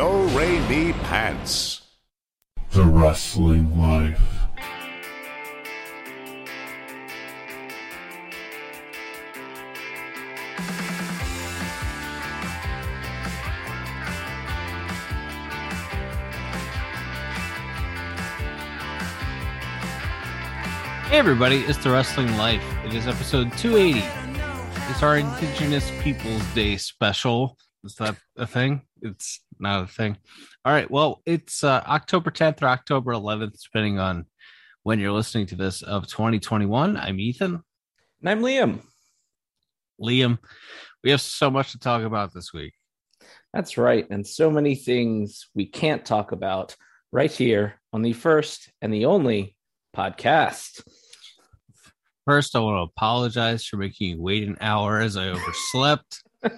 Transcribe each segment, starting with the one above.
Do Re Mi Pants. The Wrestling Life. Hey everybody, it's the Wrestling Life. It is episode 280. It's our Indigenous Peoples Day special. Is that a thing? It's not a thing. All right. Well, it's uh, October 10th or October 11th, depending on when you're listening to this of 2021. I'm Ethan. And I'm Liam. Liam, we have so much to talk about this week. That's right. And so many things we can't talk about right here on the first and the only podcast. First, I want to apologize for making you wait an hour as I overslept.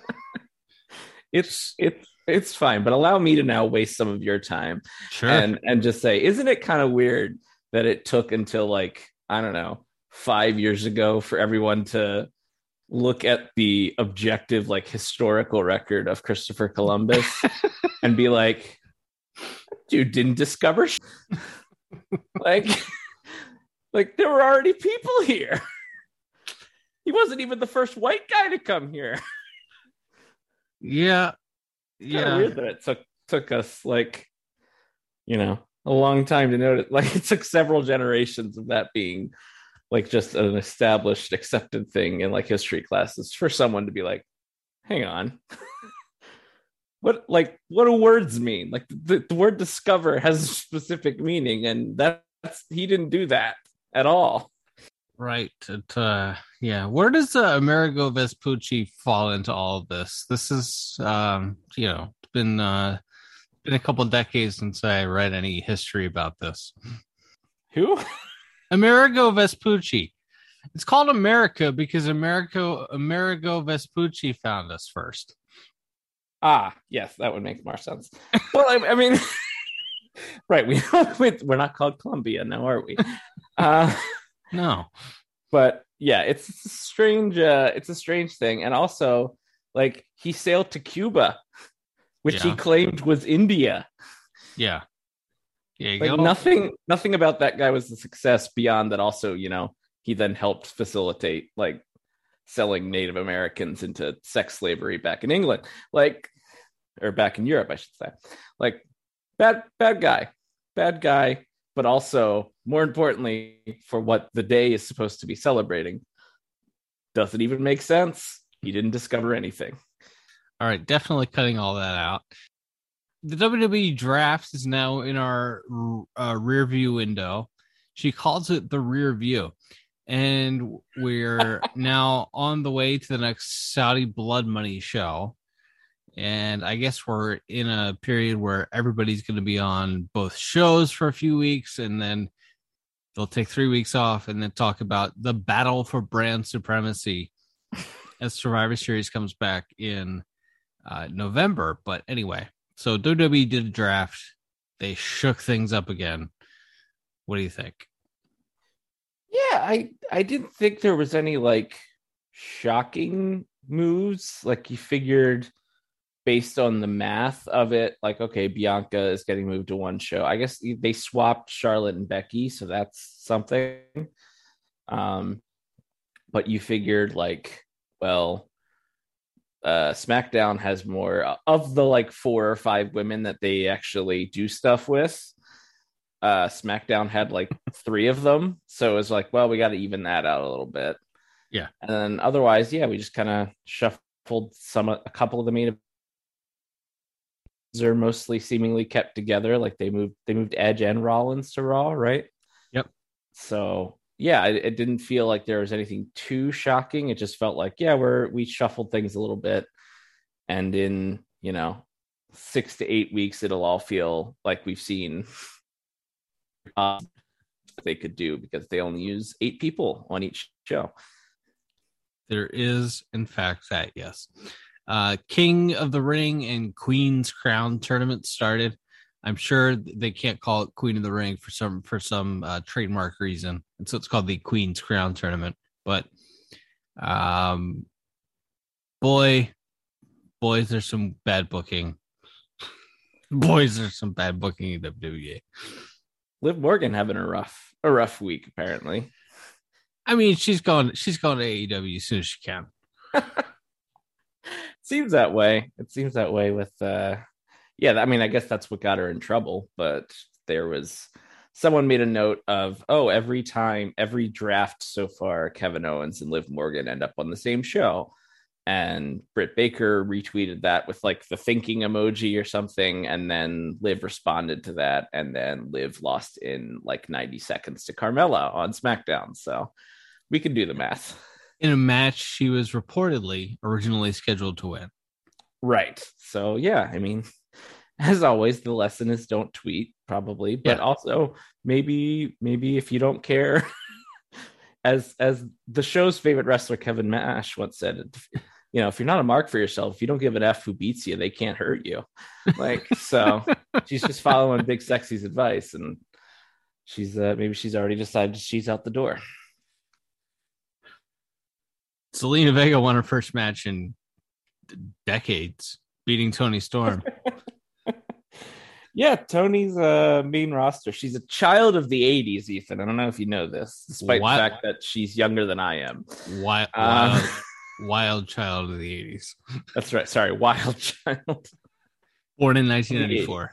it's it's it's fine, but allow me to now waste some of your time Sure. and and just say, isn't it kind of weird that it took until like I don't know five years ago for everyone to look at the objective like historical record of Christopher Columbus and be like, dude didn't discover sh-." like like there were already people here. He wasn't even the first white guy to come here. yeah. Yeah. Weird that it took took us like you know a long time to notice like it took several generations of that being like just an established accepted thing in like history classes for someone to be like hang on. What like what do words mean? Like the, the word discover has a specific meaning and that's he didn't do that at all Right. It, uh, yeah. Where does uh, Amerigo Vespucci fall into all of this? This is, um, you know, it's been uh, been a couple decades since I read any history about this. who Amerigo Vespucci. It's called America because Amerigo Amerigo Vespucci found us first. Ah, yes, that would make more sense. well, I, I mean, right? We we're not called Columbia now, are we? Uh, No. But yeah, it's a strange. Uh, it's a strange thing, and also, like, he sailed to Cuba, which he claimed was India. Yeah. Yeah. Like, go. nothing, nothing about that guy was a success beyond that. Also, you know, he then helped facilitate like selling Native Americans into sex slavery back in England, like, or back in Europe, I should say. Like, bad, bad guy, bad guy, but also more importantly, for what the day is supposed to be celebrating, Does it even make sense. He didn't discover anything. All right, definitely cutting all that out. The WWE draft is now in our uh, rear view window. She calls it the rear view. And we're now on the way to the next Saudi Blood Money show. And I guess we're in a period where everybody's going to be on both shows for a few weeks and then they'll take three weeks off and then talk about the battle for brand supremacy as Survivor Series comes back in uh, November. But anyway, so WWE did a draft. They shook things up again. What do you think? Yeah, I I didn't think there was any like shocking moves. Like you figured based on the math of it, like okay, Bianca is getting moved to one show. I guess they swapped Charlotte and Becky, so that's something. Um, but you figured like, well, uh SmackDown has more of the like four or five women that they actually do stuff with uh SmackDown had like three of them. So it was like, well, we got to even that out a little bit. Yeah. And then otherwise, yeah, we just kind of shuffled some a couple of the main are mostly seemingly kept together. Like they moved they moved Edge and Rollins to Raw, right? Yep. So yeah, it, it didn't feel like there was anything too shocking. It just felt like, yeah, we're we shuffled things a little bit. And in, you know, six to eight weeks, it'll all feel like we've seen uh, they could do because they only use eight people on each show. There is, in fact, that yes. Uh, King of the Ring and Queen's Crown tournament started. I'm sure they can't call it Queen of the Ring for some for some uh, trademark reason, and so it's called the Queen's Crown tournament. But, um, boy, boys, there's some bad booking. Boys, there's some bad booking in WWE. Liv Morgan having a rough a rough week apparently. I mean, she's going. She's going to AEW as soon as she can. seems that way. It seems that way with uh yeah, I mean, I guess that's what got her in trouble, but there was someone made a note of, oh, every time, every draft so far, Kevin Owens and Liv Morgan end up on the same show. And Britt Baker retweeted that with like the thinking emoji or something. And then Liv responded to that. And then Liv lost in like 90 seconds to Carmella on SmackDown. So we can do the math. In a match she was reportedly originally scheduled to win. Right. So, yeah, I mean, as always, the lesson is don't tweet, probably, but Yeah. also maybe, maybe if you don't care, as as the show's favorite wrestler Kevin Nash once said, you know, if you're not a mark for yourself, if you don't give an F who beats you, they can't hurt you. Like, so she's just following Big Sexy's advice, and she's uh, maybe she's already decided she's out the door. Zelina Vega won her first match in decades, beating Toni Storm. Yeah, Toni's uh main roster. She's a child of the '80s, Ethan. I don't know if you know this, despite What? the fact that she's younger than I am. wild, Uh, wild, wild child of the 80s. That's right. Sorry, wild child. Born in 1994.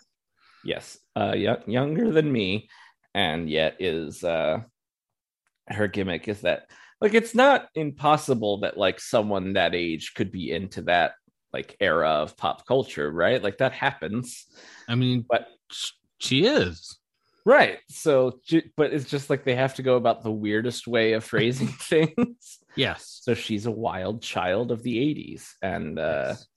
yes, uh, y- younger than me, and yet is uh, her gimmick is that like it's not impossible that like someone that age could be into that like era of pop culture, right? Like that happens, I mean, but she is. right. So, but it's just like they have to go about the weirdest way of phrasing things. Yes. So she's a wild child of the 80s, and uh, Yes.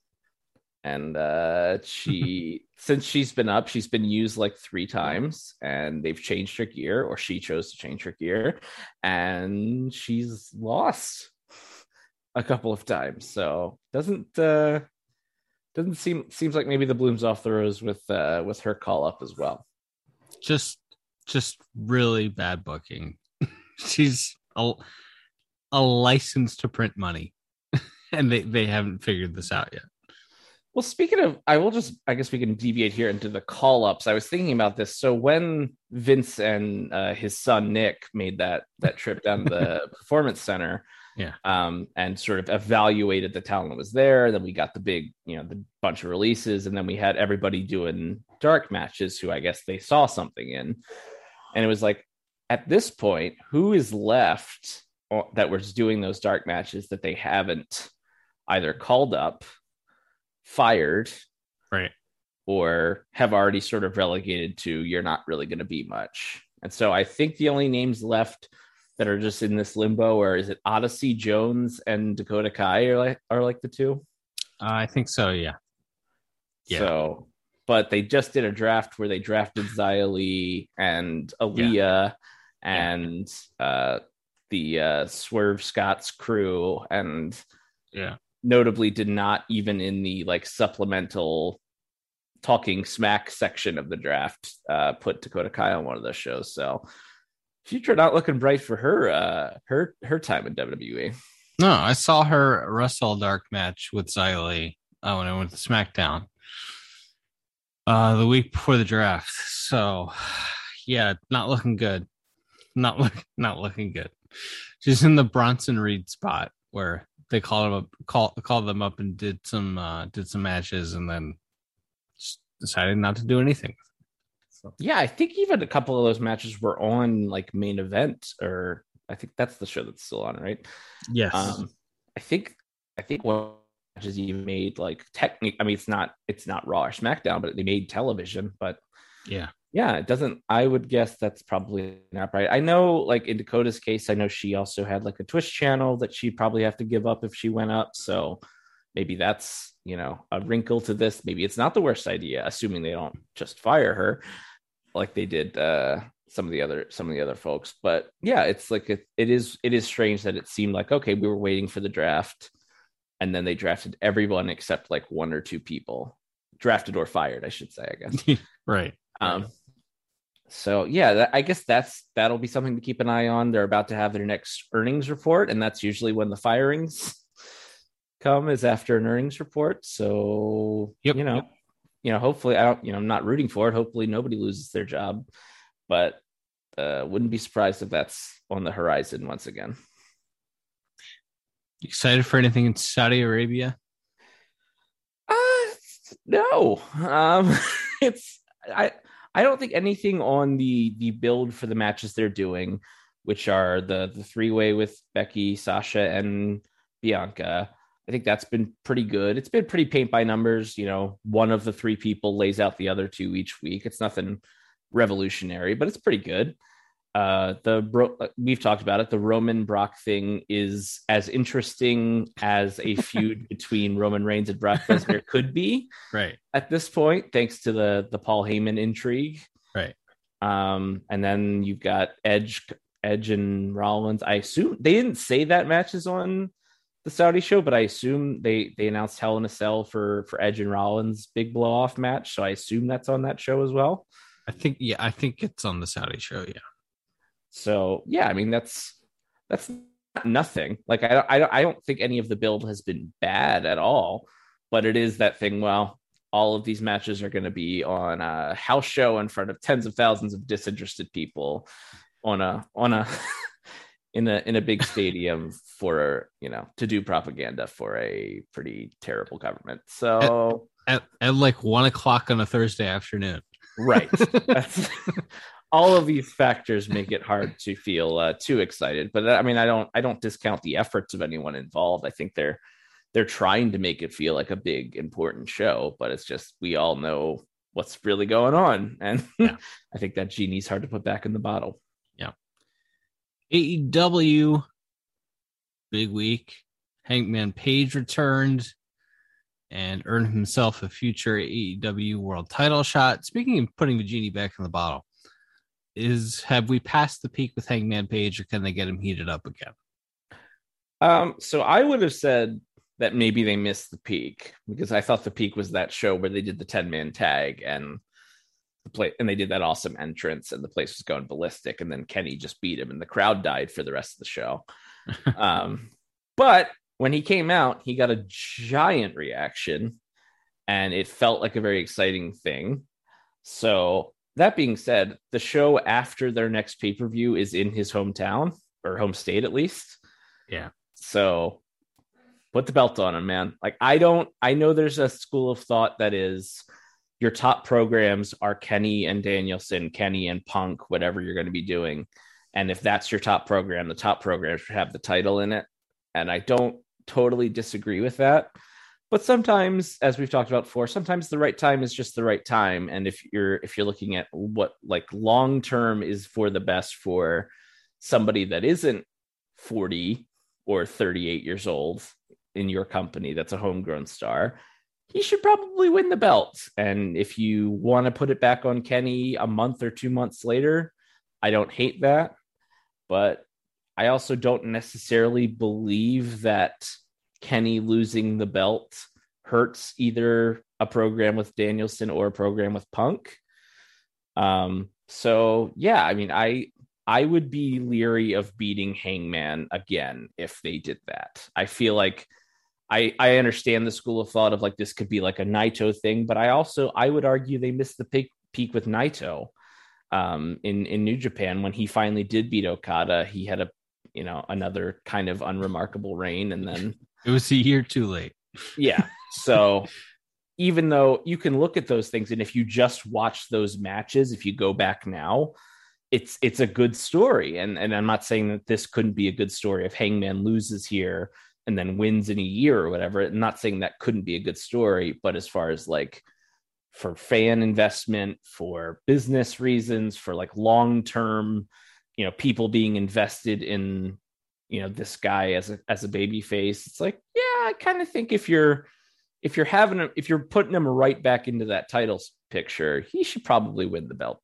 And uh she since she's been up she's been used like three times and they've changed her gear or she chose to change her gear and she's lost a couple of times so doesn't uh doesn't seem seems like maybe the blooms off the rose with uh with her call up as well just just really bad booking. She's a, a license to print money. and they, they haven't figured this out yet. Well, speaking of, I will just, I guess we can deviate here into the call ups. I was thinking about this. So when Vince and uh, his son Nick made that that trip down to the performance center, Yeah. um, and sort of evaluated the talent that was there, then we got the big, you know, the bunch of releases, and then we had everybody doing dark matches who I guess they saw something in, and it was like, at this point, who is left that was doing those dark matches that they haven't either called up, fired, Right. or have already sort of relegated to you're not really going to be much. And so I think the only names left that are just in this limbo, or is it Odyssey Jones and Dakota Kai are like are like the two? Uh, I think so, yeah. Yeah. So, but they just did a draft where they drafted Li and Aaliyah and uh, the uh, Swerve Scott's crew, and Yeah. Notably did not even in the like supplemental talking smack section of the draft uh, put Dakota Kai on one of those shows. So future not looking bright for her uh her her time in WWE. No, I saw her wrestle dark match with Li, uh, when I went to SmackDown uh, the week before the draft. So, yeah, not looking good. Not look, not looking good. She's in the Bronson Reed spot where they called him up, call called them up and did some uh, did some matches, and then decided not to do anything. So, Yeah, I think even a couple of those matches were on like main event or I think that's the show that's still on, right? yes, Um I think I think one matches you made like technique I mean it's not it's not Raw or SmackDown, but they made television, but yeah, yeah, it doesn't. I would guess that's probably not right. I know, like in Dakota's case, I know she also had like a Twitch channel that she'd probably have to give up if she went up. So maybe that's you know a wrinkle to this. Maybe it's not the worst idea, assuming they don't just fire her like they did uh, some of the other some of the other folks. But yeah, it's like it, it is it is strange that it seemed like okay, we were waiting for the draft, and then they drafted everyone except like one or two people, drafted or fired, I should say. I guess. right. Um, so yeah, that, I guess that's that'll be something to keep an eye on. They're about to have their next earnings report, and that's usually when the firings come is after an earnings report. So Yep, you know, yep. you know, hopefully, I don't, you know, I'm not rooting for it. Hopefully, nobody loses their job, but uh, wouldn't be surprised if that's on the horizon once again. Excited for anything in Saudi Arabia? Uh, no. Um, it's I I don't think anything on the the build for the matches they're doing, which are the the three way with Becky, Sasha, and Bianca. I think that's been pretty good. It's been pretty paint by numbers. You know, one of the three people lays out the other two each week. It's nothing revolutionary, but it's pretty good. Uh, the uh, we've talked about it. The Roman Brock thing is as interesting as a feud between Roman Reigns and Brock Lesnar could be, right? At this point, thanks to the the Paul Heyman intrigue, right? Um, and then you've got Edge, Edge and Rollins. I assume they didn't say that match is on the Saudi show, but I assume they they announced Hell in a Cell for for Edge and Rollins big blow off match, so I assume that's on that show as well. I think yeah, I think it's on the Saudi show. Yeah. So yeah, I mean that's that's nothing. Like I I don't, I don't think any of the build has been bad at all, but it is that thing. Well, all of these matches are going to be on a house show in front of tens of thousands of disinterested people on a on a in a in a big stadium for you know to do propaganda for a pretty terrible government. So at, at, at like one o'clock on a Thursday afternoon, right? all of these factors make it hard to feel uh, too excited. But I mean, I don't I don't discount the efforts of anyone involved. I think they're they're trying to make it feel like a big important show, but it's just we all know what's really going on, and yeah. I think that genie's hard to put back in the bottle. Yeah. AEW, big week. Hangman Page returned and earned himself a future AEW world title shot. Speaking of putting the genie back in the bottle, is have we passed the peak with Hangman Page or can they get him heated up again? Um, so I would have said that maybe they missed the peak because I thought the peak was that show where they did the 10 man tag and the place and they did that awesome entrance and the place was going ballistic and then kenny just beat him and the crowd died for the rest of the show um, but when he came out he got a giant reaction and it felt like a very exciting thing so that being said the show after their next pay-per-view is in his hometown or home state at least yeah so put the belt on him man like i don't i know there's a school of thought that is your top programs are Kenny and Danielson, Kenny and Punk, whatever you're going to be doing. And if that's your top program, the top program should have the title in it. And I don't totally disagree with that. But sometimes, as we've talked about before, sometimes the right time is just the right time. And if you're if you're looking at what like long term is for the best for somebody that isn't 40 or 38 years old in your company that's a homegrown star, he should probably win the belt. And if you want to put it back on Kenny a month or two months later, I don't hate that. But I also don't necessarily believe that Kenny losing the belt hurts either a program with Danielson or a program with Punk. Um, so yeah, I mean, I I would be leery of beating Hangman again if they did that. I feel like I I understand the school of thought of like this could be like a Naito thing, but I also I would argue they missed the peak peak with Naito um, in in New Japan when he finally did beat Okada. He had a you know another kind of unremarkable reign, and then it was a year too late. Yeah, so. even though you can look at those things and if you just watch those matches if you go back now it's it's a good story and and I'm not saying that this couldn't be a good story if Hangman loses here and then wins in a year or whatever. I'm not saying that couldn't be a good story, but as far as like for fan investment, for business reasons, for like long term, you know, people being invested in, you know, this guy as a as a baby face, it's like, yeah, I kind of think if you're if you're having if you're putting him right back into that titles picture, he should probably win the belt.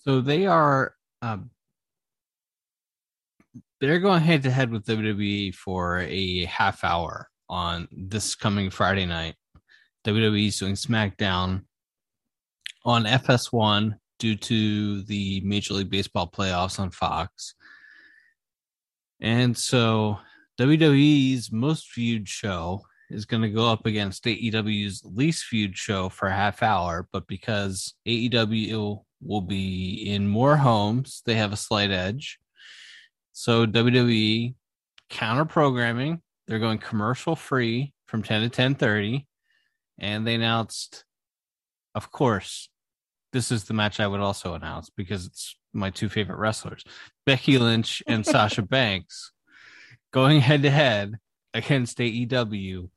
So they are um, they're going head to head with WWE for a half hour on this coming Friday night. WWE's doing SmackDown on FS1 due to the Major League Baseball playoffs on Fox. And so WWE's most viewed show is going to go up against AEW's least viewed show for a half hour, but because AEW will be in more homes, they have a slight edge. So WWE counter programming, they're going commercial free from 10 to 10:30 and they announced of course this is the match I would also announce because it's my two favorite wrestlers, Becky Lynch and Sasha Banks, going head to head against AEW.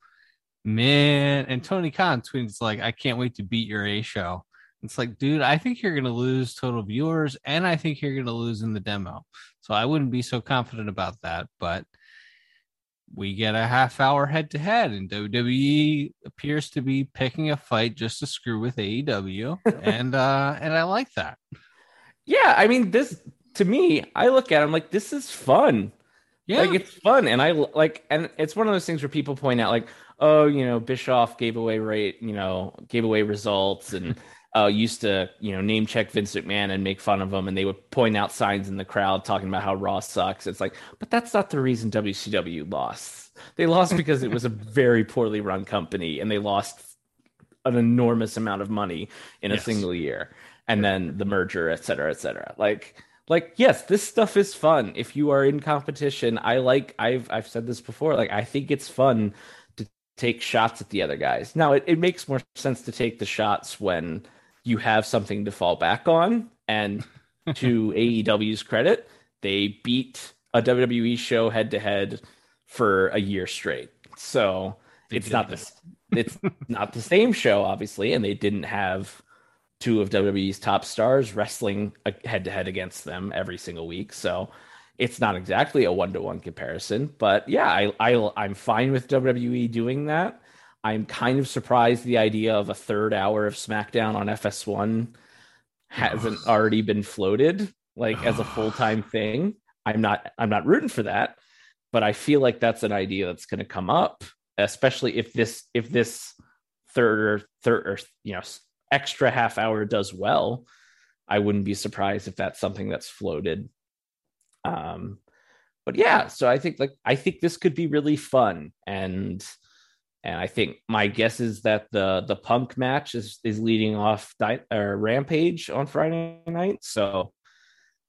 Man, and Tony Khan tweets like, "I can't wait to beat your A show." It's like, dude, I think you're gonna lose total viewers, and I think you're gonna lose in the demo. So I wouldn't be so confident about that, but we get a half hour head to head, and WWE appears to be picking a fight just to screw with AEW, and uh, and I like that. Yeah, I mean, this to me, I look at. It, I'm like, this is fun. Yeah, like it's fun, and I like, and it's one of those things where people point out, like, oh, you know, Bischoff gave away rate, you know, gave away results, and uh, used to, you know, name check Vince McMahon and make fun of him, and they would point out signs in the crowd talking about how Raw sucks. It's like, but that's not the reason WCW lost. They lost because it was a very poorly run company, and they lost an enormous amount of money in a yes. single year, and then the merger, et cetera, et cetera. Like, like yes, this stuff is fun. If you are in competition, I like. I've I've said this before. Like, I think it's fun to take shots at the other guys. Now, it, it makes more sense to take the shots when you have something to fall back on. And to AEW's credit, they beat a WWE show head to head for a year straight. So they it's not this it's not the same show, obviously, and they didn't have two of WWE's top stars wrestling head to head against them every single week. So it's not exactly a one to one comparison, but yeah, I, I I'm fine with WWE doing that. I'm kind of surprised the idea of a third hour of SmackDown on FS1 hasn't already been floated like as a full-time thing. I'm not I'm not rooting for that, but I feel like that's an idea that's going to come up, especially if this if this third or third or you know extra half hour does well. I wouldn't be surprised if that's something that's floated. Um but yeah, so I think like I think this could be really fun and and I think my guess is that the the Punk match is is leading off Di- or Rampage on Friday night. So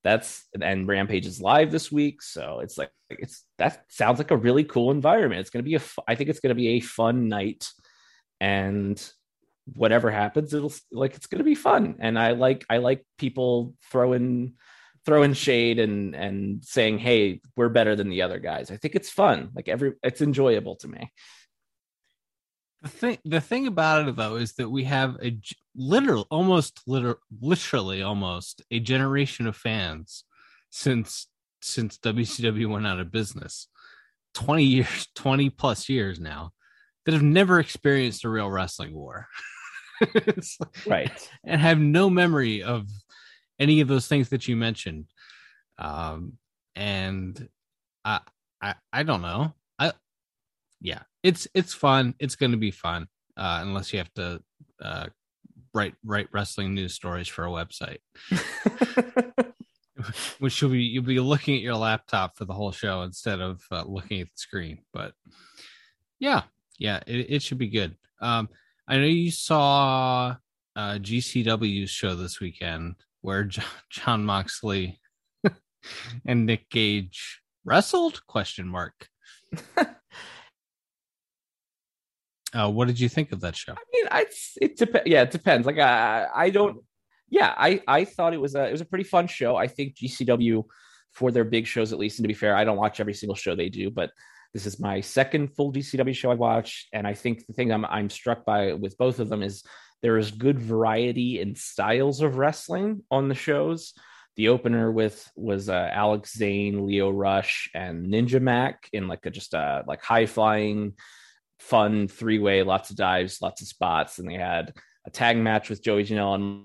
that's and Rampage is live this week. So it's like it's that sounds like a really cool environment. It's gonna be a I think it's gonna be a fun night, and whatever happens, it'll like it's gonna be fun. And I like I like people throwing throwing shade and and saying, "Hey, we're better than the other guys." I think it's fun. Like every it's enjoyable to me. The thing, the thing about it though is that we have a literal, almost literal, literally almost a generation of fans since since WCW went out of business, twenty years, twenty plus years now, that have never experienced a real wrestling war, right, and have no memory of any of those things that you mentioned. Um, and I, I, I don't know. I, yeah, it's it's fun. It's going to be fun, uh, unless you have to uh, write write wrestling news stories for a website, which you'll be you'll be looking at your laptop for the whole show instead of uh, looking at the screen. But yeah, yeah, it, it should be good. Um, I know you saw uh, GCW's show this weekend where John, Jon Moxley and Nick Gage wrestled? Question mark. Uh, what did you think of that show? I mean, I, it depends. Yeah, it depends. Like, I, I don't. Yeah, I, I thought it was a, it was a pretty fun show. I think GCW for their big shows, at least, and to be fair, I don't watch every single show they do, but this is my second full GCW show I watched, and I think the thing I'm, I'm struck by with both of them is there is good variety in styles of wrestling on the shows. The opener with was uh, Alex Zayne, Lio Rush, and Ninja Mack in like a just a like high flying fun three way, lots of dives, lots of spots, and they had a tag match with Joey Janela and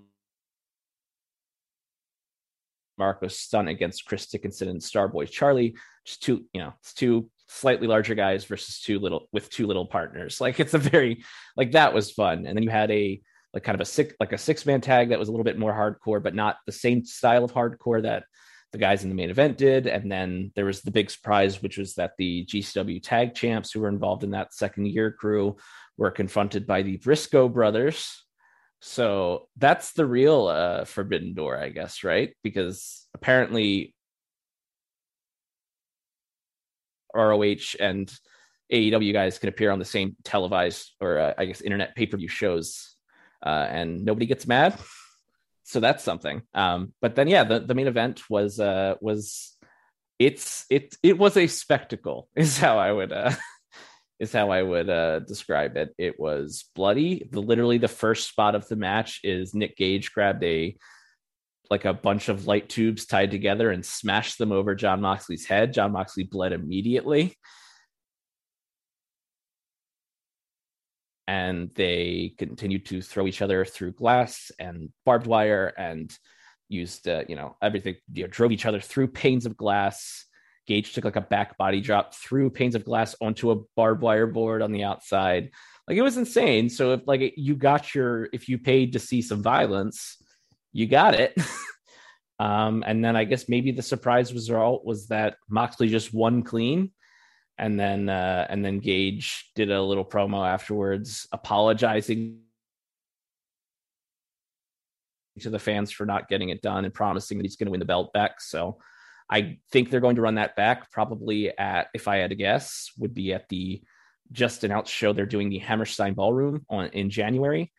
Marko Stunt against Chris Dickinson and Starboy Charlie. Just two, you know, it's two slightly larger guys versus two little with two little partners. Like it's a very like that was fun. And then you had a like kind of a six like a six man tag that was a little bit more hardcore, but not the same style of hardcore that the guys in the main event did. And then there was the big surprise, which was that the GCW tag champs who were involved in that Second Gear Crew were confronted by the Briscoe brothers. So that's the real uh, Forbidden Door, I guess, right? Because apparently ROH and AEW guys can appear on the same televised or uh, I guess internet pay per view shows, uh, and nobody gets mad. So that's something. Um, but then, yeah, the, the main event was uh, was it's it it was a spectacle. Is how I would uh, is how I would uh, describe it. It was bloody. The literally the first spot of the match is Nick Gage grabbed a like a bunch of light tubes tied together and smashed them over Jon Moxley's head. John Moxley bled immediately. And they continued to throw each other through glass and barbed wire and used, uh, you know, everything, you know, drove each other through panes of glass. Gage took like a back body drop through panes of glass onto a barbed wire board on the outside. Like it was insane. So if like you got your, if you paid to see some violence, you got it. um, and then I guess maybe the surprise result was that Moxley just won clean. And then uh, and then Gage did a little promo afterwards, apologizing to the fans for not getting it done and promising that he's going to win the belt back. So I think they're going to run that back probably at, if I had to guess, would be at the just announced show they're doing the Hammerstein Ballroom on in January.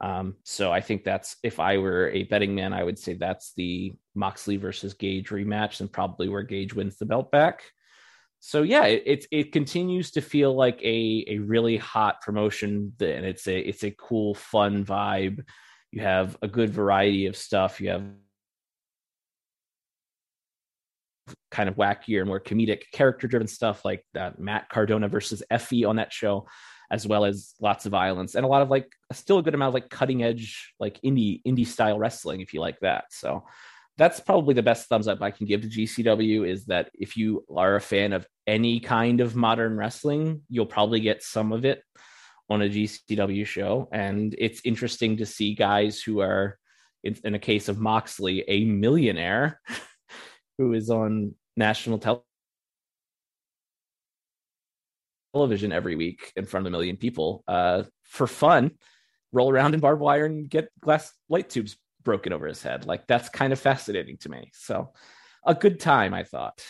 Um, so I think that's if I were a betting man, I would say that's the Moxley versus Gage rematch, and probably where Gage wins the belt back. So yeah, it it, it continues to feel like a a really hot promotion, and it's a it's a cool, fun vibe. You have a good variety of stuff. You have kind of wackier and more comedic character driven stuff like that Matt Cardona versus Effy on that show as well as lots of violence and a lot of like still a good amount of like cutting edge like indie indie style wrestling if you like that so that's probably the best thumbs up I can give to GCW is that if you are a fan of any kind of modern wrestling, you'll probably get some of it on a GCW show. And it's interesting to see guys who are, in, a case of Moxley, a millionaire who is on national television television every week in front of a million people uh, for fun, roll around in barbed wire and get glass light tubes broken over his head. Like that's kind of fascinating to me. So a good time, I thought.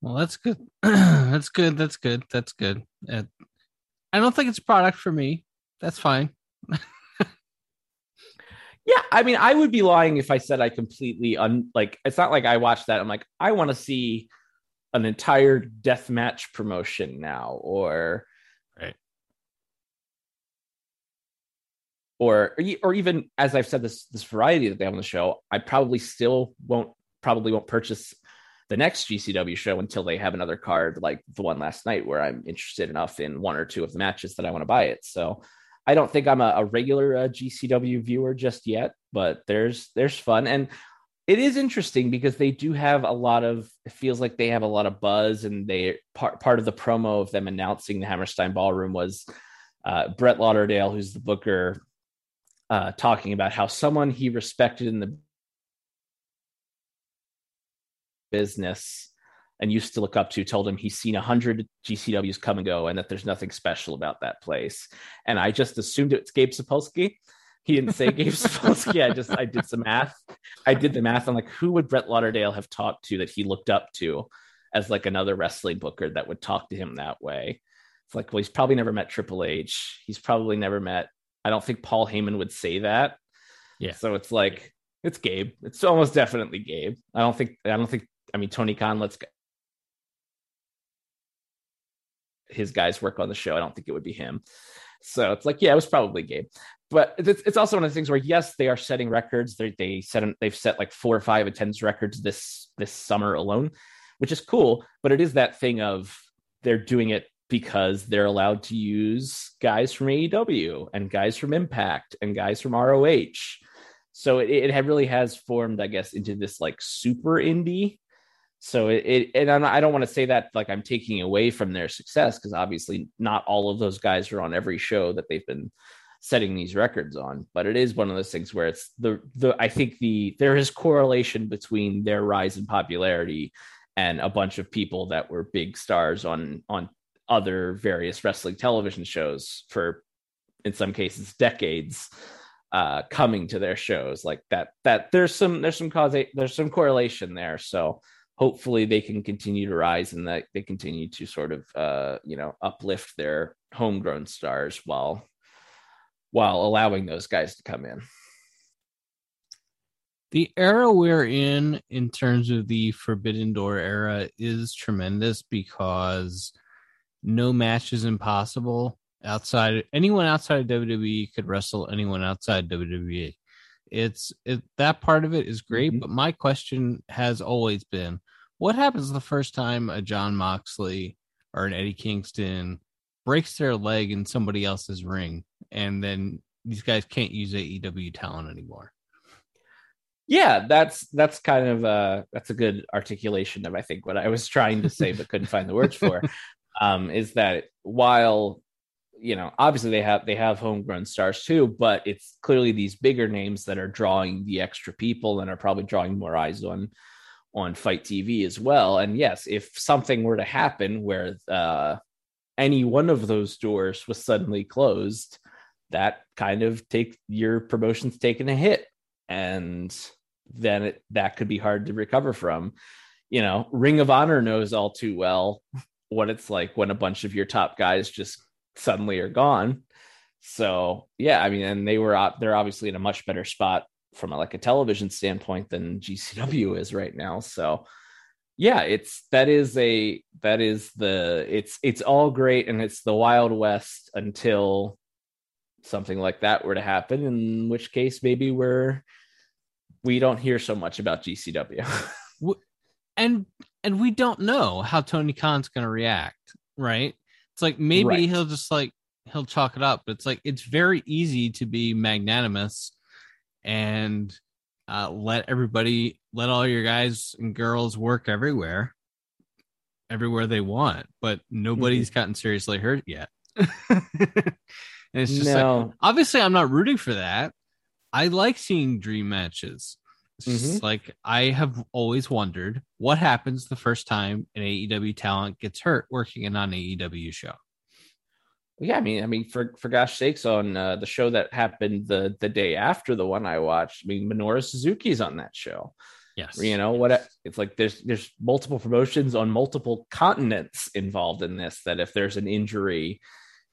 Well, that's good. that's good. That's good. That's good. Uh, I don't think it's a product for me. That's fine. yeah, I mean, I would be lying if I said I completely un like. It's not like I watched that. I'm like, I want to see an entire death match promotion now or right or or even as i've said this this variety that they have on the show i probably still won't probably won't purchase the next gcw show until they have another card like the one last night where i'm interested enough in one or two of the matches that i want to buy it. So i don't think i'm a, a regular uh, gcw viewer just yet but there's there's fun. And it is interesting because they do have a lot of it feels like they have a lot of buzz and they part part of the promo of them announcing the Hammerstein Ballroom was uh, Brett Lauderdale, who's the booker, uh, talking about how someone he respected in the business and used to look up to told him he's seen a hundred GCWs come and go and that there's nothing special about that place. And I just assumed it's Gabe Sapolsky he didn't say Gabe Sapolsky. I just I did some math. I did the math on like who would Brett Lauderdale have talked to that he looked up to as like another wrestling booker that would talk to him that way. It's like, well, he's probably never met Triple H. He's probably never met. I don't think Paul Heyman would say that. Yeah. So it's like it's Gabe. It's almost definitely Gabe. I don't think. I don't think. I mean, Tony Khan lets his guys work on the show. I don't think it would be him. So it's like, yeah, it was probably Gabe but it's, it's also one of the things where yes, they are setting records. They they set they've set like four or five attendance records this this summer alone, which is cool. But it is that thing of they're doing it because they're allowed to use guys from AEW and guys from Impact and guys from ROH. So it, it really has formed, I guess, into this like super indie. So it, it and I'm, I don't want to say that like I'm taking away from their success because obviously not all of those guys are on every show that they've been setting these records on. But it is one of those things where it's the the I think the there is correlation between their rise in popularity and a bunch of people that were big stars on on other various wrestling television shows for in some cases decades uh coming to their shows. Like that that there's some there's some cause there's some correlation there. So hopefully they can continue to rise and that they continue to sort of uh you know uplift their homegrown stars while while allowing those guys to come in. The era we're in in terms of the forbidden door era is tremendous because no match is impossible outside anyone outside of WWE could wrestle anyone outside WWE. It's it that part of it is great, mm-hmm. but my question has always been what happens the first time a Jon Moxley or an Eddie Kingston breaks their leg in somebody else's ring and then these guys can't use AEW talent anymore? yeah that's that's kind of uh that's a good articulation of i think what i was trying to say but couldn't find the words for um is that while you know obviously they have they have homegrown stars too but it's clearly these bigger names that are drawing the extra people and are probably drawing more eyes on on FITE TV as well and yes if something were to happen where uh any one of those doors was suddenly closed that kind of take your promotion's taking a hit and then it, that could be hard to recover from. You know, Ring of Honor knows all too well what it's like when a bunch of your top guys just suddenly are gone. So yeah, I mean, and they were they're obviously in a much better spot from a, like a television standpoint than GCW is right now. So yeah, it's that is a that is the it's it's all great and it's the Wild West until something like that were to happen, in which case maybe we're we don't hear so much about GCW. and and we don't know how Tony Khan's going to react, right? It's like maybe right. he'll just like he'll chalk it up. But it's like it's very easy to be magnanimous and uh, let everybody, let all your guys and girls work everywhere, everywhere they want, but nobody's mm-hmm. gotten seriously hurt yet. and it's just no. like obviously I'm not rooting for that. I like seeing dream matches. Mm-hmm. like I have always wondered what happens the first time an AEW talent gets hurt working a non AEW show. Yeah, I mean, I mean, for for gosh sakes, on uh, the show that happened the the day after the one I watched, I mean, Minoru Suzuki's on that show. Yes, you know what? It's like there's there's multiple promotions on multiple continents involved in this. That if there's an injury,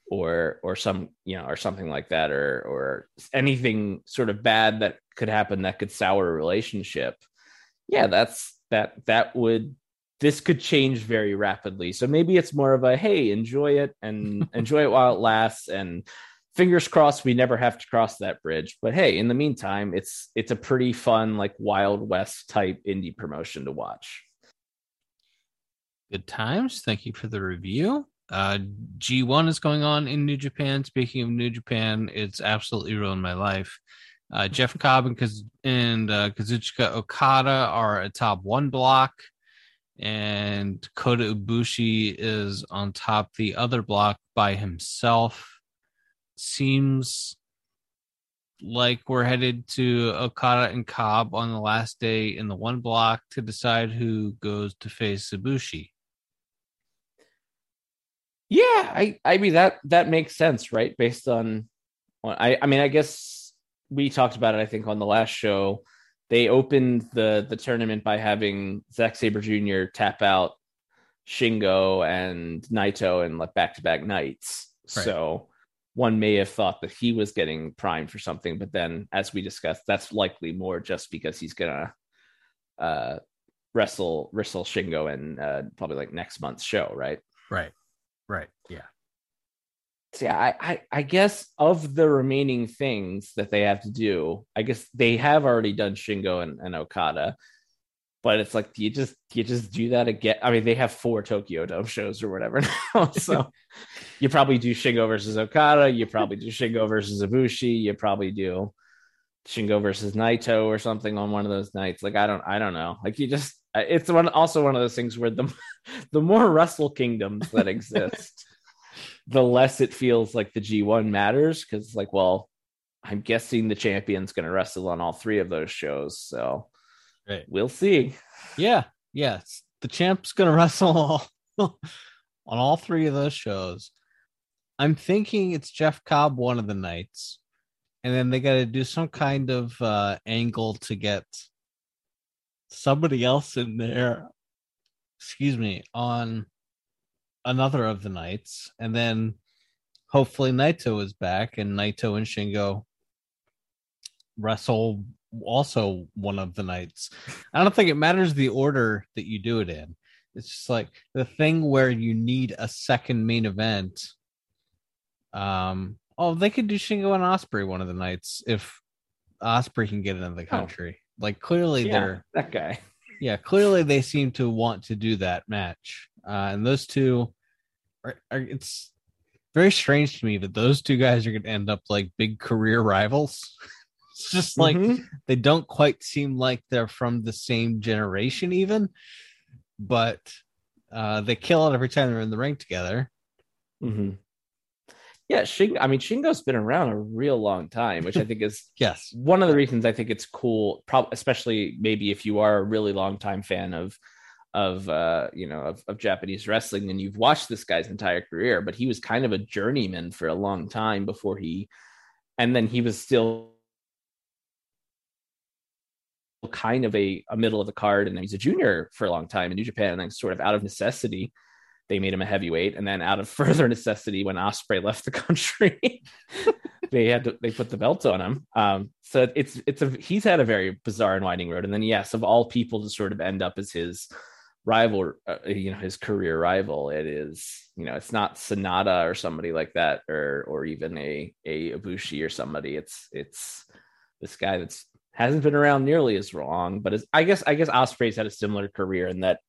or or some you know or something like that or or anything sort of bad that could happen that could sour a relationship. Yeah that's that that would this could change very rapidly. So maybe it's more of a hey enjoy it and enjoy it while it lasts and fingers crossed we never have to cross that bridge. But hey in the meantime it's it's a pretty fun like wild west type indie promotion to watch. Good times. Thank you for the review. Uh, G1 is going on in New Japan. Speaking of New Japan, it's absolutely ruined my life. Uh, Jeff Cobb and, Kaz- and uh, Kazuchika Okada are a top one block, and Kota Ibushi is on top the other block by himself. Seems like we're headed to Okada and Cobb on the last day in the one block to decide who goes to face Ibushi. Yeah, I I mean that that makes sense, right? Based on, on I I mean I guess we talked about it. I think on the last show, they opened the the tournament by having Zack Sabre Jr. tap out Shingo and Naito and like back to back nights. Right. So one may have thought that he was getting primed for something, but then as we discussed, that's likely more just because he's gonna uh wrestle wrestle Shingo in uh, probably like next month's show, right? Right. Right. Yeah, I, I, I guess of the remaining things that they have to do, I guess they have already done Shingo and, and Okada. But it's like, do you just do you just do that again? I mean, they have four Tokyo Dome shows or whatever now. so you probably do Shingo versus Okada, you probably do Shingo versus Ibushi, you probably do Shingo versus Naito or something on one of those nights. Like I don't I don't know. Like you just it's one also one of those things where the the more Wrestle Kingdoms that exist, the less it feels like the G1 matters because like, well, I'm guessing the champion's going to wrestle on all three of those shows. So Right. we'll see. Yeah, yes. The champ's gonna wrestle all, on all three of those shows. I'm thinking it's Jeff Cobb one of the nights, and then they got to do some kind of uh, angle to get somebody else in there. Excuse me, on another of the nights, and then hopefully Naito is back, and Naito and Shingo wrestle also one of the nights. I don't think it matters the order that you do it in. It's just like the thing where you need a second main event. Um, oh, they could do Shingo and Ospreay one of the nights if Ospreay can get into the country. Like clearly Yeah, they're that guy. yeah, clearly they seem to want to do that match. Uh, and those two it's very strange to me that those two guys are going to end up like big career rivals. it's just like Mhm. they don't quite seem like they're from the same generation, even, but uh, they kill it every time they're in the ring together. Mhm. Yeah, Shingo. I mean, Shingo's been around a real long time, which I think is Yes. one of the reasons I think it's cool. Probably, especially maybe if you are a really long time fan of of uh you know of, of Japanese wrestling and you've watched this guy's entire career, but he was kind of a journeyman for a long time before he, and then he was still kind of a, a middle of the card and he's a junior for a long time in New Japan and then sort of out of necessity they made him a heavyweight and then out of further necessity when Ospreay left the country they had to they put the belt on him. Um so it's it's a he's had a very bizarre and winding road and then yes of all people to sort of end up as his rival uh, you know his career rival it is you know it's not Sonata or somebody like that or or even a a Ibushi or somebody. It's it's this guy that's hasn't been around nearly as long but I guess I guess Ospreay's had a similar career in that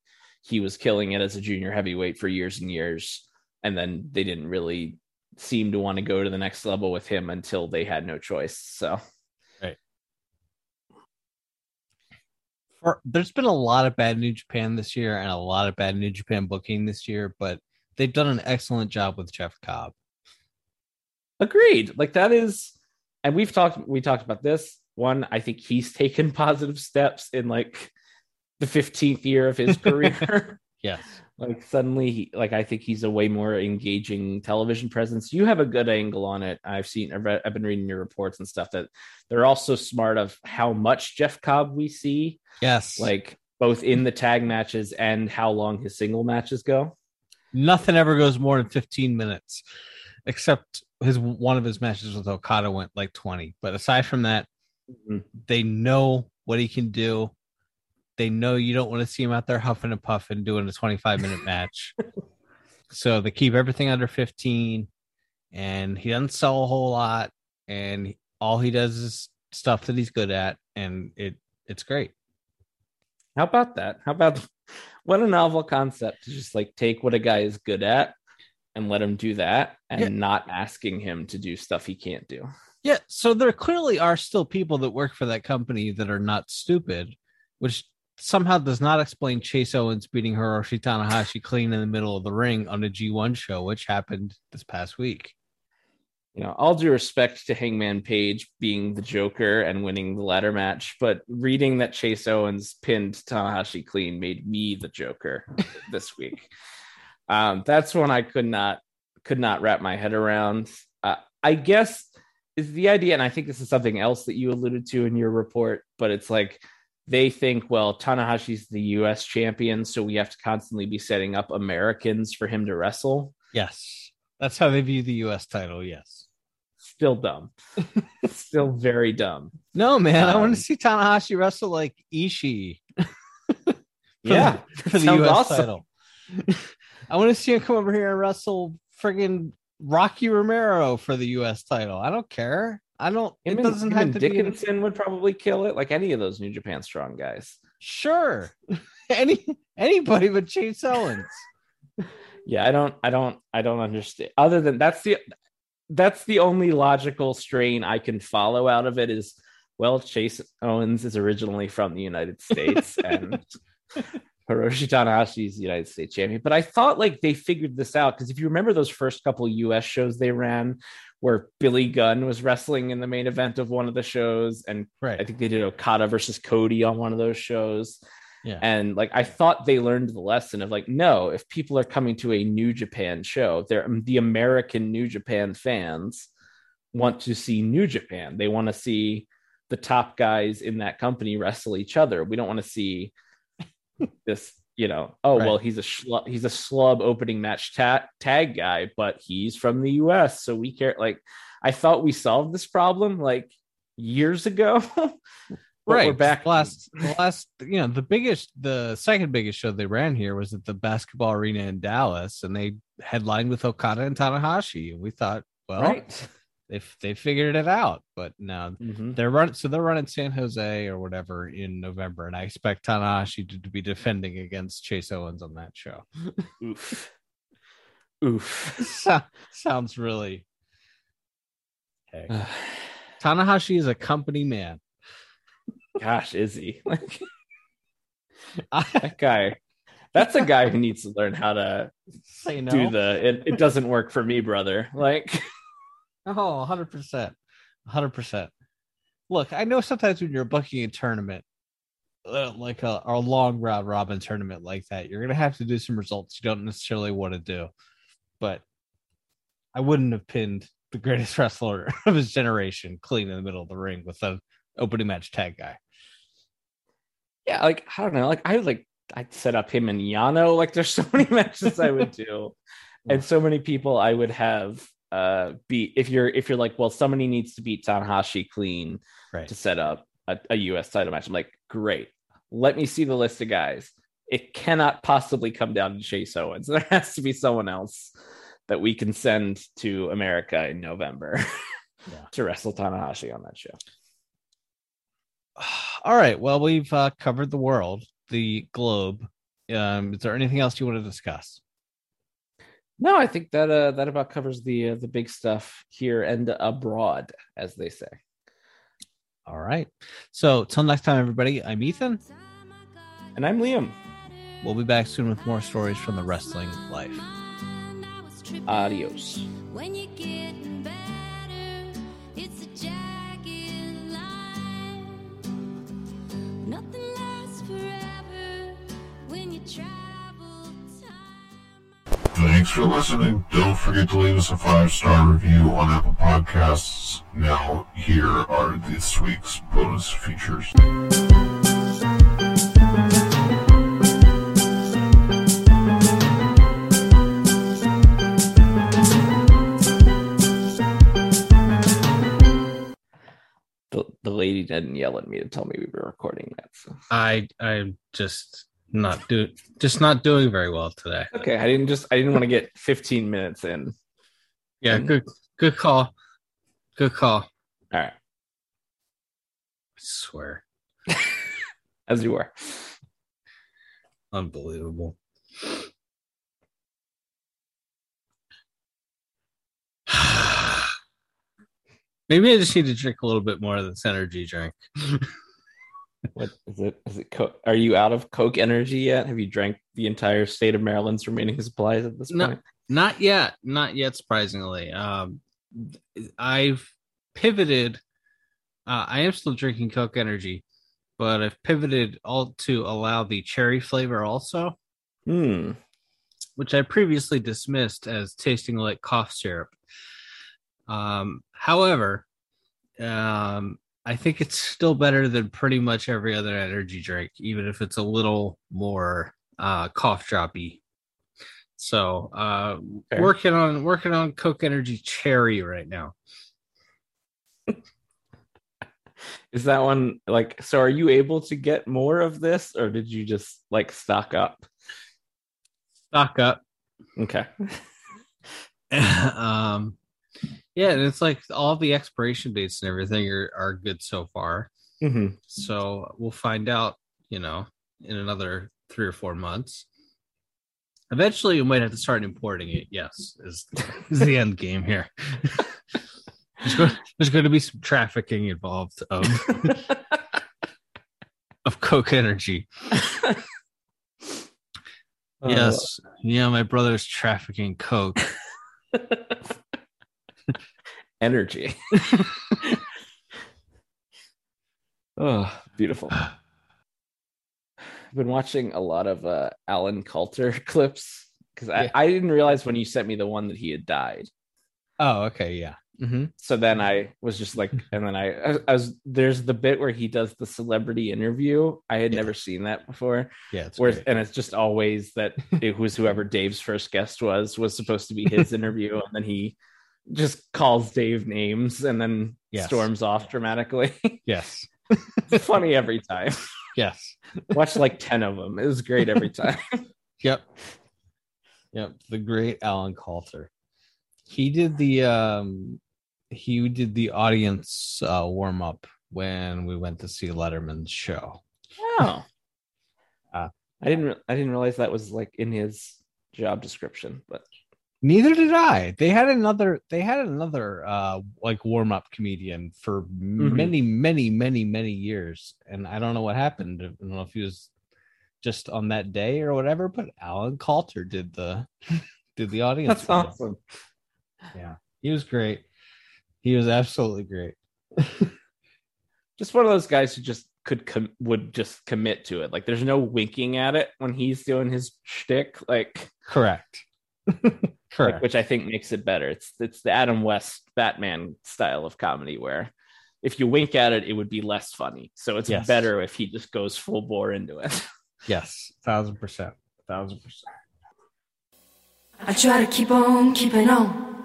he was killing it as a junior heavyweight for years and years and then they didn't really seem to want to go to the next level with him until they had no choice so For, there's been a lot of bad New Japan this year and a lot of bad New Japan booking this year, but they've done an excellent job with Jeff Cobb. agreed like that is and we've talked we talked about this one i think he's taken positive steps in like the 15th year of his career Yes. Like suddenly he, like i think he's a way more engaging television presence. You have a good angle on it. I've seen i've, read, I've been reading your reports and stuff that they're also smart of how much jeff cobb we see Yes. like both in the tag matches and how long his single matches go. Nothing ever goes more than 15 minutes except his one of his matches with okada went like 20 but aside from that Mhm. they know what he can do they know you don't want to see him out there huffing and puffing doing a 25 minute match so they keep everything under 15 and he doesn't sell a whole lot and all he does is stuff that he's good at and it it's great How about that? How about what a novel concept to just like take what a guy is good at and let him do that and Yeah. not asking him to do stuff he can't do. Yeah, so there clearly are still people that work for that company that are not stupid, which somehow does not explain Chase Owens beating Hiroshi Tanahashi clean in the middle of the ring on a G1 show, which happened this past week. You know, all due respect to Hangman Page being the Joker and winning the ladder match, but reading that Chase Owens pinned Tanahashi clean made me the Joker this week. Um, that's one I could not could not wrap my head around. Uh, I guess is the idea, and I think this is something else that you alluded to in your report, but it's like they think, well, Tanahashi's the US champion, so we have to constantly be setting up Americans for him to wrestle. Yes, that's how they view the U.S. title. Yes. Still dumb. Still very dumb. No, man, I want Um, to see Tanahashi wrestle like Ishii Yeah. for the U.S. awesome. title. I want to see him come over here and wrestle friggin' Rocky Romero for the U.S. title. I don't care. I don't. Him it doesn't have to be. Dickinson would probably kill it, like any of those New Japan strong guys. Sure. Any anybody but Chase Owens. Yeah, I don't, I don't, I don't understand. Other than that's the that's the only logical strain I can follow out of it is well, Chase Owens is originally from the United States, and Hiroshi Tanahashi is the United States champion. But I thought like they figured this out because if you remember those first couple US shows they ran where Billy Gunn was wrestling in the main event of one of the shows, and Right. I think they did Okada versus Cody on one of those shows. Yeah. And like I thought they learned the lesson of like, no, if people are coming to a New Japan show, they're um, the American New Japan fans want to see New Japan. They want to see the top guys in that company wrestle each other. We don't want to see this, you know, oh Right. well, he's a schlub, he's a slub opening match ta- tag guy, but he's from the US, so we care. Like, I thought we solved this problem like years ago. Right we're back. last the last you know the biggest the second biggest show they ran here was at the basketball arena in dallas and they headlined with okada and tanahashi and we thought well right. They they figured it out but no Mhm. they're running so they're running san jose or whatever in november and i expect tanahashi to, to be defending against chase owens on that show Oof. Oof. So- sounds really hey tanahashi is a company man Gosh, is he? Like that guy. That's a guy who needs to learn how to say no do the it, it doesn't work for me, brother. Like Oh, 100%. 100%. Look, I know sometimes when you're booking a tournament, uh, like a, a long round robin tournament like that, you're going to have to do some results you don't necessarily want to do. But I wouldn't have pinned the greatest wrestler of his generation clean in the middle of the ring with an opening match tag guy. yeah, like I don't know, like I would like I'd set up him and Yano. Like there's so many matches I would do, and so many people I would have uh beat if you're if you're like, well, somebody needs to beat Tanahashi clean Right. to set up a, a US title match. I'm like, great. Let me see the list of guys. It cannot possibly come down to Chase Owens. There has to be someone else that we can send to America in November Yeah. to wrestle Tanahashi on that show. All right. Well, we've uh, covered the world, the globe. Um, is there anything else you want to discuss? No, I think that uh, that about covers the uh, the big stuff here and abroad, as they say. All right. So, till next time, everybody, I'm Ethan. And I'm Liam. We'll be back soon with more stories from the wrestling life. Adios. When Thanks for listening. Don't forget to leave us a five star review on Apple Podcasts. Now, here are this week's bonus features. The, the lady didn't yell at me to tell me we were recording that. So I I'm just not do just not doing very well today. okay, I didn't just I didn't want to get 15 minutes in. Yeah, good good call. Good call. All right, I swear. as you were. Unbelievable. Maybe I just need to drink a little bit more of this energy drink. What is it? Is it Coke? Are you out of Coke Energy yet? Have you drank the entire state of Maryland's remaining supplies at this No. point? Not yet, not yet. Surprisingly, um, I've pivoted. Uh, I am still drinking Coke Energy, but I've pivoted all to allow the cherry flavor also, Hmm. which I previously dismissed as tasting like cough syrup. Um, however, um, I think it's still better than pretty much every other energy drink, even if it's a little more uh, cough droppy. So, uh, Fair. working on working on Coke Energy Cherry right now. Is that one like so? Are you able to get more of this, or did you just like stock up? Stock up. Okay. um, yeah, and it's like all the expiration dates and everything are, are good so far. hmm So we'll find out, you know, in another three or four months. Eventually, we might have to start importing it. Yes, is, is the end game here. there's, going, there's going to be some trafficking involved of of Coke Energy. Yes. Yeah, my brother's trafficking coke. energy. oh, beautiful. I've been watching a lot of uh, Alan Kalter clips because I, Yeah. I didn't realize when you sent me the one that he had died. Oh, okay, yeah. hmm So then I was just like, and then I, I, I was there's the bit where he does the celebrity interview. I had Yeah. never seen that before. Yeah, it's Where great. and it's just always that it was whoever Dave's first guest was was supposed to be his interview, and then he just calls Dave names and then Yes. storms off dramatically. Yes. it's funny every time. Yes. Watched like 10 of them. It was great every time. Yep. Yep. The great Alan Kalter. He did the um he did the audience uh warm up when we went to see Letterman's show. Oh. Uh, I didn't re- I didn't realize that was like in his job description, but Neither did I. They had another they had another uh like warm up comedian for many, many, many, many years. And I don't know what happened. I don't know if he was just on that day or whatever, but Alan Kalter did the did the audience. that's awesome. Yeah. He was great. He was absolutely great. Just one of those guys who just could com- would just commit to it. Like there's no winking at it when he's doing his shtick, like, Correct. like which I think makes it better. It's it's the Adam West Batman style of comedy where if you wink at it, it would be less funny. So it's Yes. better if he just goes full bore into it. yes. Thousand percent. Thousand percent. I try to keep on keeping on.